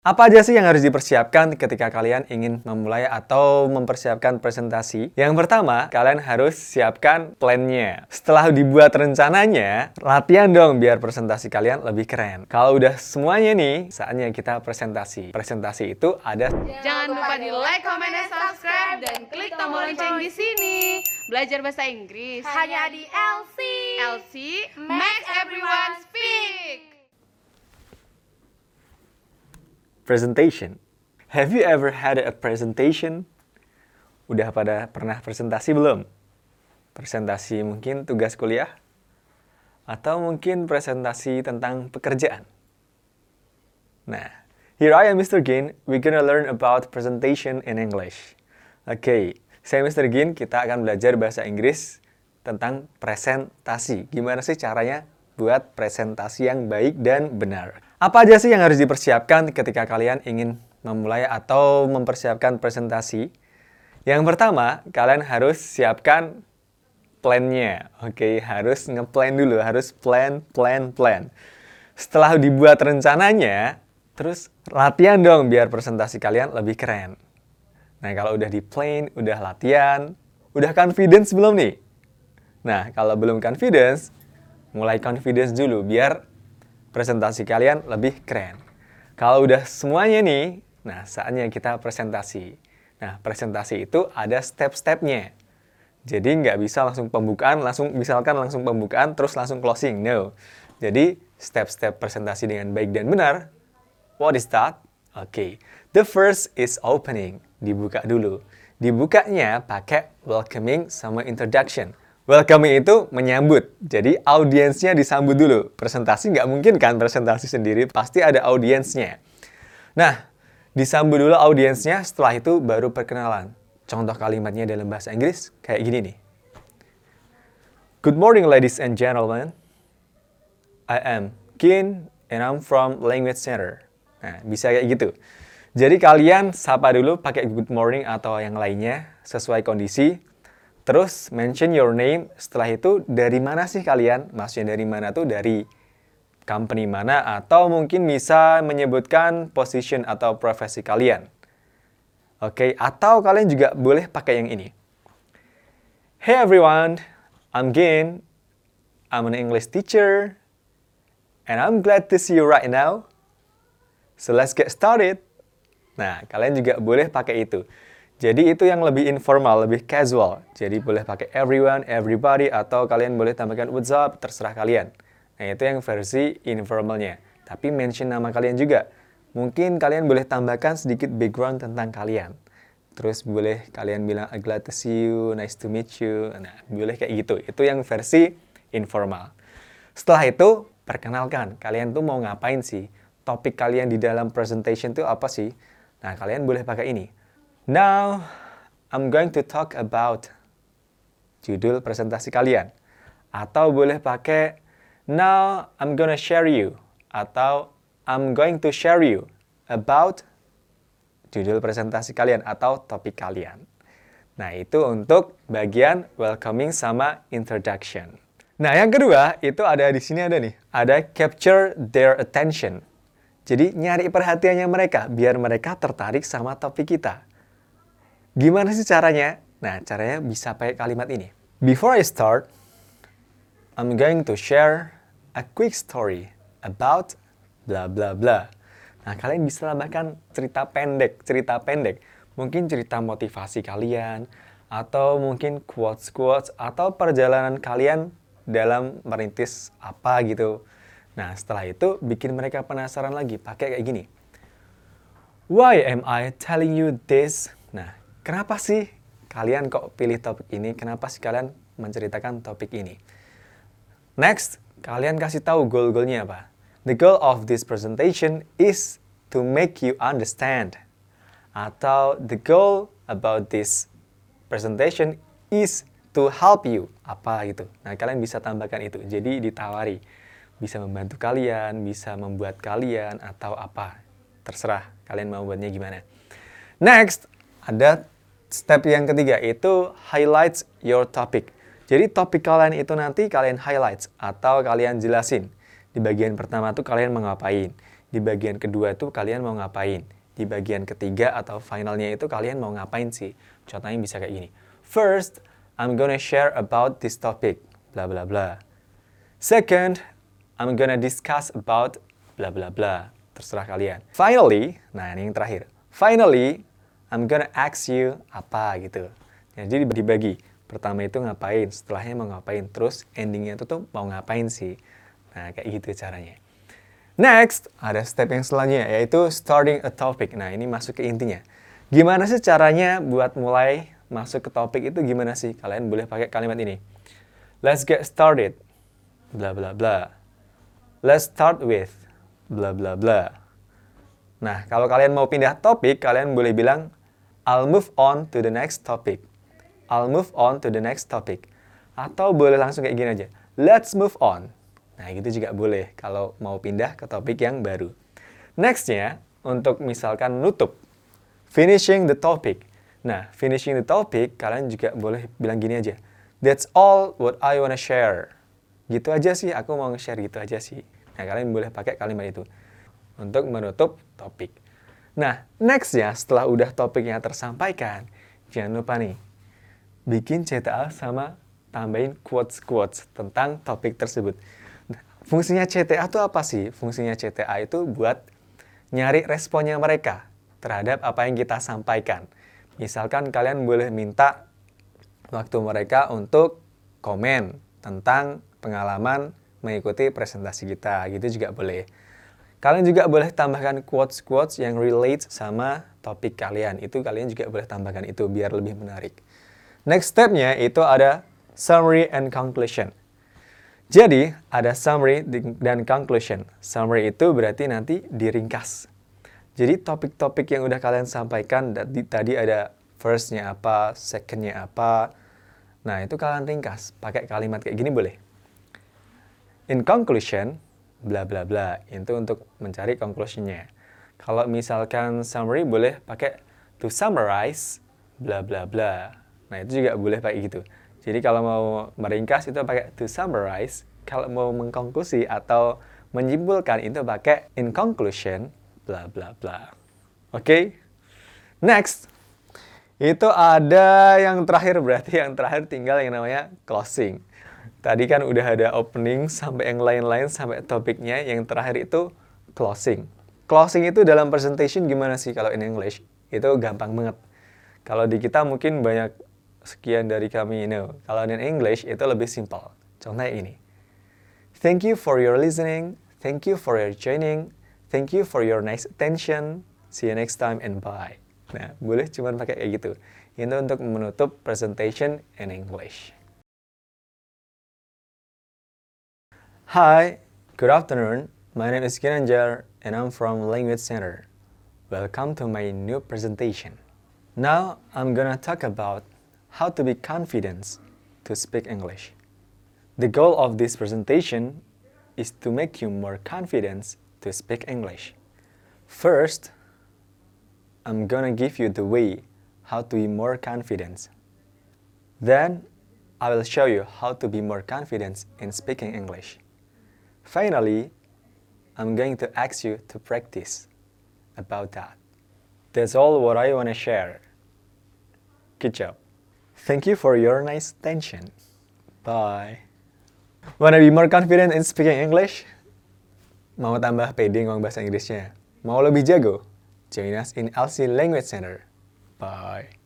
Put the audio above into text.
Apa aja sih yang harus dipersiapkan ketika kalian ingin memulai atau mempersiapkan presentasi? Yang pertama, kalian harus siapkan plannya. Setelah dibuat rencananya, latihan dong biar presentasi kalian lebih keren. Kalau udah semuanya nih, saatnya kita presentasi. Presentasi itu ada Jangan lupa di like, comment, dan subscribe dan klik tombol lonceng di sini. Belajar bahasa Inggris hanya di LC. LC Make Everyone Speak. Presentation. Have you ever had a presentation? Udah pada pernah presentasi belum? Presentasi mungkin tugas kuliah? Atau mungkin presentasi tentang pekerjaan? Nah, here I am Mr. Gin. We're gonna learn about presentation in English. Oke, okay, saya Mr. Gin. Kita akan belajar bahasa Inggris tentang presentasi. Gimana sih caranya buat presentasi yang baik dan benar? Apa aja sih yang harus dipersiapkan ketika kalian ingin memulai atau mempersiapkan presentasi? Yang pertama, kalian harus siapkan plannya. Oke, harus ngeplan dulu, harus plan, plan, plan. Setelah dibuat rencananya, terus latihan dong biar presentasi kalian lebih keren. Nah, kalau udah di plan, udah latihan, udah confidence belum nih? Nah, kalau belum confidence, mulai confidence dulu biar presentasi kalian lebih keren. Kalau udah semuanya nih, nah saatnya kita presentasi. Nah, presentasi itu ada step-stepnya. Jadi nggak bisa langsung pembukaan, langsung misalkan langsung pembukaan terus langsung closing. No. Jadi step-step presentasi dengan baik dan benar. What is that? Oke. Okay. The first is opening. Dibuka dulu. Dibukanya pakai welcoming sama introduction. Welcoming itu menyambut. Jadi audiensnya disambut dulu. Presentasi nggak mungkin kan presentasi sendiri, pasti ada audiensnya. Nah, disambut dulu audiensnya, setelah itu baru perkenalan. Contoh kalimatnya dalam bahasa Inggris kayak gini nih. Good morning ladies and gentlemen. I am Kin and I'm from Language Center. Nah, bisa kayak gitu. Jadi kalian sapa dulu pakai good morning atau yang lainnya sesuai kondisi. Terus mention your name. Setelah itu dari mana sih kalian? Maksudnya dari mana tuh dari company mana atau mungkin bisa menyebutkan position atau profesi kalian. Oke, okay? atau kalian juga boleh pakai yang ini. Hey everyone, I'm Gin. I'm an English teacher and I'm glad to see you right now. So let's get started. Nah, kalian juga boleh pakai itu. Jadi itu yang lebih informal, lebih casual. Jadi boleh pakai everyone, everybody, atau kalian boleh tambahkan what's up, terserah kalian. Nah itu yang versi informalnya. Tapi mention nama kalian juga. Mungkin kalian boleh tambahkan sedikit background tentang kalian. Terus boleh kalian bilang, I'm glad to see you, nice to meet you. Nah, boleh kayak gitu. Itu yang versi informal. Setelah itu, perkenalkan. Kalian tuh mau ngapain sih? Topik kalian di dalam presentation tuh apa sih? Nah, kalian boleh pakai ini Now, I'm going to talk about judul presentasi kalian. Atau boleh pakai Now, I'm gonna share you. Atau I'm going to share you about judul presentasi kalian atau topik kalian. Nah, itu untuk bagian welcoming sama introduction. Nah, yang kedua itu ada di sini ada nih. Ada capture their attention. Jadi nyari perhatiannya mereka biar mereka tertarik sama topik kita. Gimana sih caranya? Nah, caranya bisa pakai kalimat ini. Before I start, I'm going to share a quick story about bla bla bla. Nah, kalian bisa tambahkan cerita pendek, cerita pendek. Mungkin cerita motivasi kalian, atau mungkin quotes-quotes, atau perjalanan kalian dalam merintis apa gitu. Nah, setelah itu bikin mereka penasaran lagi, pakai kayak gini. Why am I telling you this? Nah, kenapa sih kalian kok pilih topik ini? Kenapa sih kalian menceritakan topik ini? Next, kalian kasih tahu goal-goalnya apa. The goal of this presentation is to make you understand. Atau the goal about this presentation is to help you. Apa gitu. Nah, kalian bisa tambahkan itu. Jadi ditawari. Bisa membantu kalian, bisa membuat kalian, atau apa. Terserah kalian mau buatnya gimana. Next, ada step yang ketiga itu highlights your topic. Jadi topik kalian itu nanti kalian highlights atau kalian jelasin. Di bagian pertama tuh kalian mau ngapain. di bagian kedua tuh kalian mau ngapain. Di bagian ketiga atau finalnya itu kalian mau ngapain sih. Contohnya bisa kayak gini. First, I'm gonna share about this topic. Bla bla bla. Second, I'm gonna discuss about bla bla bla. Terserah kalian. Finally, nah ini yang terakhir. Finally, I'm gonna ask you apa gitu. Jadi dibagi. Pertama itu ngapain, setelahnya mau ngapain, terus endingnya itu tuh mau ngapain sih. Nah, kayak gitu caranya. Next, ada step yang selanjutnya, yaitu starting a topic. Nah, ini masuk ke intinya. Gimana sih caranya buat mulai masuk ke topik itu gimana sih? Kalian boleh pakai kalimat ini. Let's get started. Bla bla bla. Let's start with. Bla bla bla. Nah, kalau kalian mau pindah topik, kalian boleh bilang, I'll move on to the next topic. I'll move on to the next topic. Atau boleh langsung kayak gini aja. Let's move on. Nah, gitu juga boleh kalau mau pindah ke topik yang baru. Nextnya, untuk misalkan nutup. Finishing the topic. Nah, finishing the topic, kalian juga boleh bilang gini aja. That's all what I wanna share. Gitu aja sih, aku mau share gitu aja sih. Nah, kalian boleh pakai kalimat itu untuk menutup topik. Nah, nextnya setelah udah topiknya tersampaikan, jangan lupa nih, bikin CTA sama tambahin quotes-quotes tentang topik tersebut. Nah, fungsinya CTA itu apa sih? Fungsinya CTA itu buat nyari responnya mereka terhadap apa yang kita sampaikan. Misalkan kalian boleh minta waktu mereka untuk komen tentang pengalaman mengikuti presentasi kita, gitu juga boleh. Kalian juga boleh tambahkan quotes-quotes yang relate sama topik kalian. Itu kalian juga boleh tambahkan itu biar lebih menarik. Next stepnya itu ada summary and conclusion. Jadi, ada summary dan conclusion. Summary itu berarti nanti diringkas. Jadi, topik-topik yang udah kalian sampaikan, tadi, ada first-nya apa, second-nya apa. Nah, itu kalian ringkas. Pakai kalimat kayak gini boleh. In conclusion, bla bla bla. Itu untuk mencari conclusion-nya. Kalau misalkan summary boleh pakai to summarize, bla bla bla. Nah, itu juga boleh pakai gitu. Jadi kalau mau meringkas itu pakai to summarize, kalau mau mengkonklusi atau menyimpulkan itu pakai in conclusion, bla bla bla. Oke? Okay? Next. Itu ada yang terakhir berarti yang terakhir tinggal yang namanya closing. Tadi kan udah ada opening sampai yang lain-lain sampai topiknya, yang terakhir itu closing. Closing itu dalam presentation gimana sih kalau in English? Itu gampang banget. Kalau di kita mungkin banyak sekian dari kami know. Kalau in English itu lebih simpel. Contohnya ini. Thank you for your listening. Thank you for your joining. Thank you for your nice attention. See you next time and bye. Nah, boleh cuma pakai kayak gitu. Itu untuk menutup presentation in English. Hi, good afternoon. My name is Ginanjar and I'm from Language Center. Welcome to my new presentation. Now I'm gonna talk about how to be confident to speak English. The goal of this presentation is to make you more confident to speak English. First, I'm gonna give you the way how to be more confident. Then, I will show you how to be more confident in speaking English. Finally, I'm going to ask you to practice about that. That's all what I want to share. Good job. Thank you for your nice attention. Bye. Wanna be more confident in speaking English? Mau tambah pede ngomong bahasa Inggrisnya? Mau lebih jago? Join us in LC Language Center. Bye.